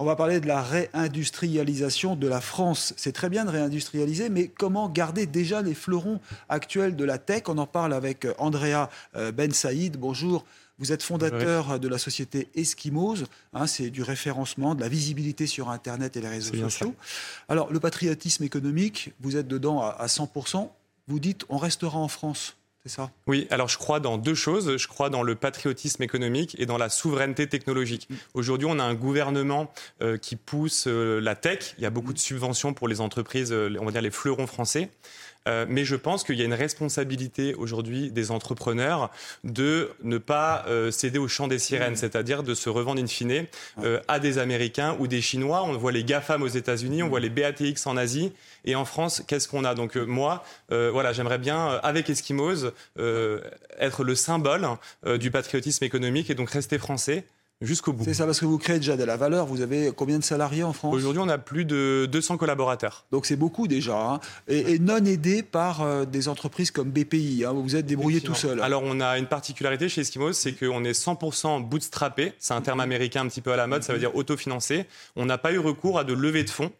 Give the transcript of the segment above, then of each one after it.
On va parler de la réindustrialisation de la France. C'est très bien de réindustrialiser, mais comment garder déjà les fleurons actuels de la tech? On en parle avec euh, Andrea euh, Ben Saïd. Bonjour. Vous êtes fondateur de la société Eskimos. Hein, c'est du référencement, de la visibilité sur Internet et les réseaux sociaux. Alors, le patriotisme économique, vous êtes dedans à 100%. Vous dites, on restera en France. C'est ça? Oui, alors je crois dans deux choses. Je crois dans le patriotisme économique et dans la souveraineté technologique. Aujourd'hui, on a un gouvernement euh, qui pousse euh, la tech. Il y a beaucoup de subventions pour les entreprises, euh, on va dire les fleurons français. Euh, mais je pense qu'il y a une responsabilité aujourd'hui des entrepreneurs de ne pas euh, céder au chant des sirènes, c'est-à-dire de se revendre in fine euh, à des Américains ou des Chinois. On voit les GAFAM aux États-Unis, on voit les BATX en Asie. Et en France, qu'est-ce qu'on a? Donc moi, voilà, j'aimerais bien, avec Eskimos, être le symbole du patriotisme économique et donc rester français jusqu'au bout. C'est ça, parce que vous créez déjà de la valeur. Vous avez combien de salariés en France? Aujourd'hui, on a plus de 200 collaborateurs. Donc c'est beaucoup déjà, hein. et, et non aidé par euh, des entreprises comme BPI. hein. Vous vous êtes débrouillé tout seul. Alors, on a une particularité chez Eskimos, c'est qu'on est 100% bootstrappé. C'est un terme américain un petit peu à la mode, ça veut dire autofinancé. On n'a pas eu recours à de levée de fonds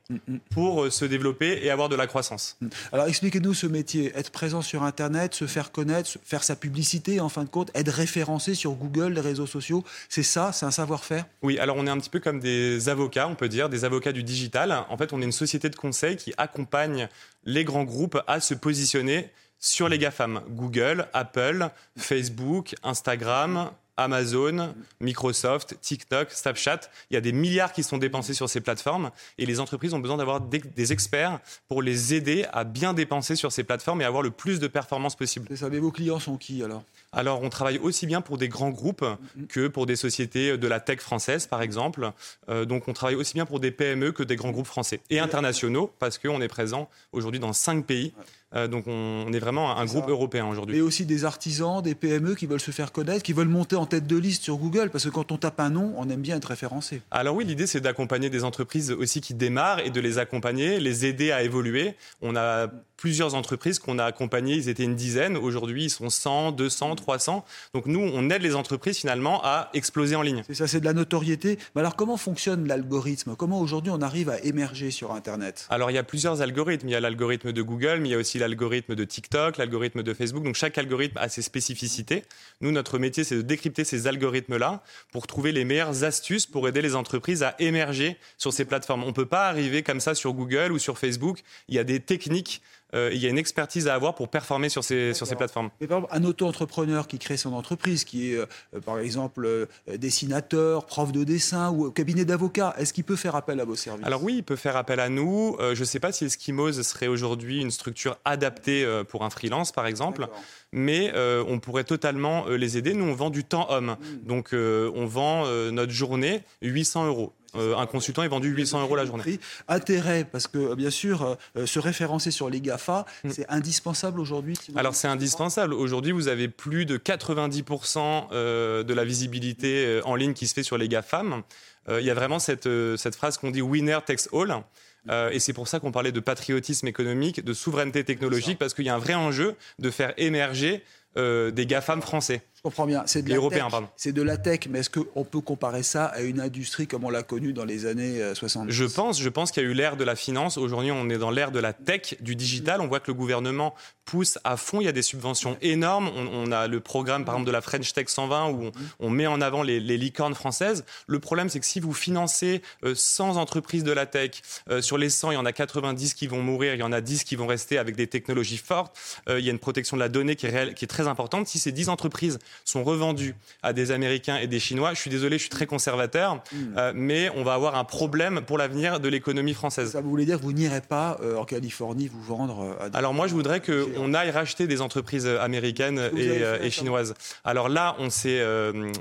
pour euh, se développer et avoir de la croissance. Alors expliquez-nous ce métier, être présent sur Internet, se faire connaître, faire sa publicité en fin de compte, être référencé sur Google, les réseaux sociaux, c'est ça, c'est un savoir-faire? Oui, alors on est un petit peu comme des avocats, on peut dire, des avocats du digital. En fait, on est une société de conseil qui accompagne les grands groupes à se positionner sur les GAFAM. Google, Apple, Facebook, Instagram, Amazon, Microsoft, TikTok, Snapchat. Il y a des milliards qui sont dépensés sur ces plateformes et les entreprises ont besoin d'avoir des, des experts pour les aider à bien dépenser sur ces plateformes et avoir le plus de performance possible. C'est ça, mais vos clients sont qui alors? Alors, on travaille aussi bien pour des grands groupes que pour des sociétés de la tech française, par exemple. Euh, donc, on travaille aussi bien pour des PME que des grands groupes français et internationaux, parce qu'on est présent aujourd'hui dans cinq pays. Euh, donc, on, on est vraiment un groupe ça. européen aujourd'hui. aussi des artisans, des PME qui veulent se faire connaître, qui veulent monter en tête de liste sur Google, parce que quand on tape un nom, on aime bien être référencé. Alors oui, l'idée, c'est d'accompagner des entreprises aussi qui démarrent et de les accompagner, les aider à évoluer. On a plusieurs entreprises qu'on a accompagnées, ils étaient une dizaine. Aujourd'hui, ils sont 100, 200, 300. Donc nous, on aide les entreprises finalement à exploser en ligne. C'est ça, c'est de la notoriété. Mais alors comment fonctionne l'algorithme? Comment aujourd'hui on arrive à émerger sur Internet? Alors, il y a plusieurs algorithmes. Il y a l'algorithme de Google, mais il y a aussi l'algorithme de TikTok, l'algorithme de Facebook. Donc, chaque algorithme a ses spécificités. Nous, notre métier, c'est de décrypter ces algorithmes-là pour trouver les meilleures astuces pour aider les entreprises à émerger sur ces plateformes. On ne peut pas arriver comme ça sur Google ou sur Facebook. Il y a des techniques, euh, il y a une expertise à avoir pour performer sur ces, sur ces plateformes. Mais par exemple, un auto-entrepreneur qui crée son entreprise, qui est euh, euh, par exemple euh, dessinateur, prof de dessin ou cabinet d'avocat, est-ce qu'il peut faire appel à vos services? Alors oui, il peut faire appel à nous. Je ne sais pas si Eskimos serait aujourd'hui une structure adaptée pour un freelance, par exemple. Mais euh, on pourrait totalement euh, les aider. Nous, on vend du temps homme. Donc, euh, on vend notre journée 800 euros. Euh, un consultant est vendu 800 euros la journée. Intérêt, parce que bien sûr, euh, se référencer sur les GAFA, c'est indispensable aujourd'hui. Mm. Alors c'est indispensable. Aujourd'hui, vous avez plus de 90% euh, de la visibilité euh, en ligne qui se fait sur les GAFAM. Euh, Il y a vraiment cette, euh, cette phrase qu'on dit winner takes all. Euh, et c'est pour ça qu'on parlait de patriotisme économique, de souveraineté technologique, parce qu'il y a un vrai enjeu de faire émerger euh, des GAFAM français. Je comprends bien. C'est de la Européens, tech. C'est de la tech, mais est-ce qu'on peut comparer ça à une industrie comme on l'a connue dans les années euh, 70 Je pense, je pense qu'il y a eu l'ère de la finance. Aujourd'hui, on est dans l'ère de la tech, du digital. On voit que le gouvernement pousse à fond. Il y a des subventions énormes. On, on a le programme, par exemple, de la French Tech 120 où on, on met en avant les, les licornes françaises. Le problème, c'est que si vous financez euh, 100 entreprises de la tech, euh, sur les 100, il y en a 90 qui vont mourir, il y en a 10 qui vont rester avec des technologies fortes. Euh, il y a une protection de la donnée qui est, réelle- qui est très importante. Si ces 10 entreprises sont revendues à des Américains et des Chinois, je suis désolé, je suis très conservateur, mm. euh, mais on va avoir un problème pour l'avenir de l'économie française. Ça voulait dire que vous n'irez pas en Californie vous vendre à des Alors moi, je voudrais qu'on aille racheter des entreprises américaines et, et, chinoises. Alors là, on, s'est,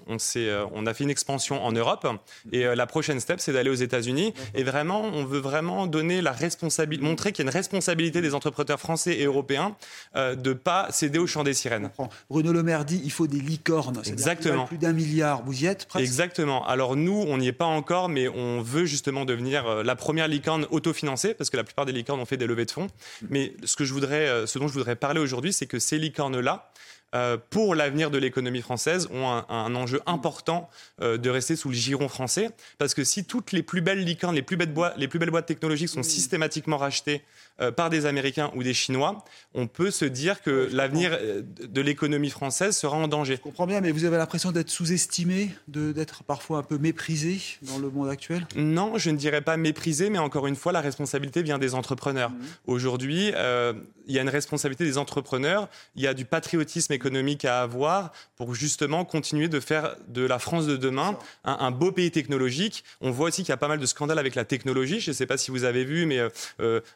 on, s'est, on a fait une expansion en Europe et la prochaine step, c'est d'aller aux États-Unis. Et vraiment, on veut vraiment donner la responsabilité, montrer qu'il y a une responsabilité des entrepreneurs français et européens euh, de ne pas céder au champ des sirènes. Bruno Le Maire dit il faut des licornes. Exactement. Plus d'un milliard. Vous y êtes presque Exactement. Alors nous, on n'y est pas encore, mais on veut justement devenir euh, la première licorne autofinancée, parce que la plupart des licornes ont fait des levées de fonds. Mais ce, que je voudrais, euh, ce dont je voudrais parler aujourd'hui, c'est que ces licornes-là, euh, pour l'avenir de l'économie française, ont un, enjeu important euh, de rester sous le giron français. Parce que si toutes les plus belles licornes, les plus belles, les plus belles boîtes technologiques sont systématiquement rachetées euh, par des Américains ou des Chinois, on peut se dire que l'avenir de l'économie française sera en danger. Je comprends bien, mais vous avez l'impression d'être sous-estimé, d'être parfois un peu méprisé dans le monde actuel? Non, je ne dirais pas méprisé, mais encore une fois, la responsabilité vient des entrepreneurs. Mmh. Aujourd'hui, il y a une responsabilité des entrepreneurs, il y a du patriotisme économique à avoir pour justement continuer de faire de la France de demain un, beau pays technologique. On voit aussi qu'il y a pas mal de scandales avec la technologie. Je ne sais pas si vous avez vu, mais euh,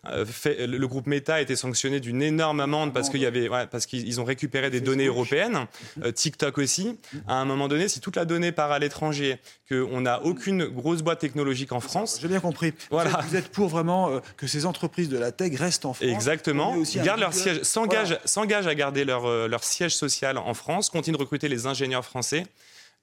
euh, le groupe Meta a été sanctionné d'une énorme amende parce qu'il y avait, parce qu'ils ont récupéré des données européennes. Euh, TikTok aussi. À un moment donné, si toute la donnée part à l'étranger, qu'on n'a aucune grosse boîte technologique en France. J'ai bien compris. Voilà. Vous, êtes, pour vraiment que ces entreprises de la tech restent en France. Exactement. Gardent leur siège, s'engagent à garder leur, leur siège social en France, continuent de recruter les ingénieurs français.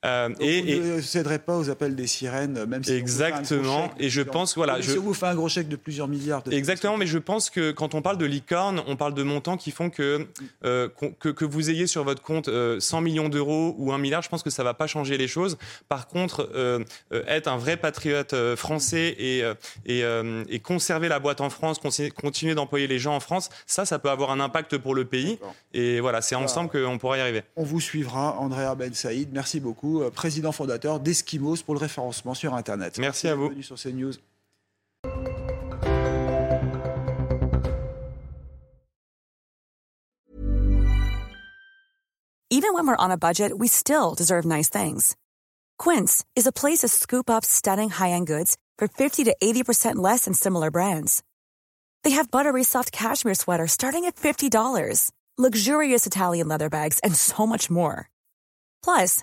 Euh, et, vous ne céderez pas aux appels des sirènes, même si exactement. et je pense voilà, je, si on vous fait un gros chèque de plusieurs milliards. exactement, mais je pense que quand on parle de licorne, on parle de montants qui font que euh, que, que, vous ayez sur votre compte 100 euh, millions d'euros ou un milliard. Je pense que ça va pas changer les choses. Par contre, être un vrai patriote français et et, et, conserver la boîte en France, continuer d'employer les gens en France, ça, ça peut avoir un impact pour le pays. Et voilà, c'est ensemble qu'on pourra y arriver. On vous suivra, Andrea Ben Saïd. Merci beaucoup. Euh, président fondateur d'Eskimos pour le référencement sur Internet. Merci à vous. Bienvenue sur CNews. Even when we're on a budget, we still deserve nice things. Quince is a place to scoop up stunning high-end goods for 50 to 80% less than similar brands. They have buttery soft cashmere sweaters starting at $50, luxurious Italian leather bags, and so much more. Plus,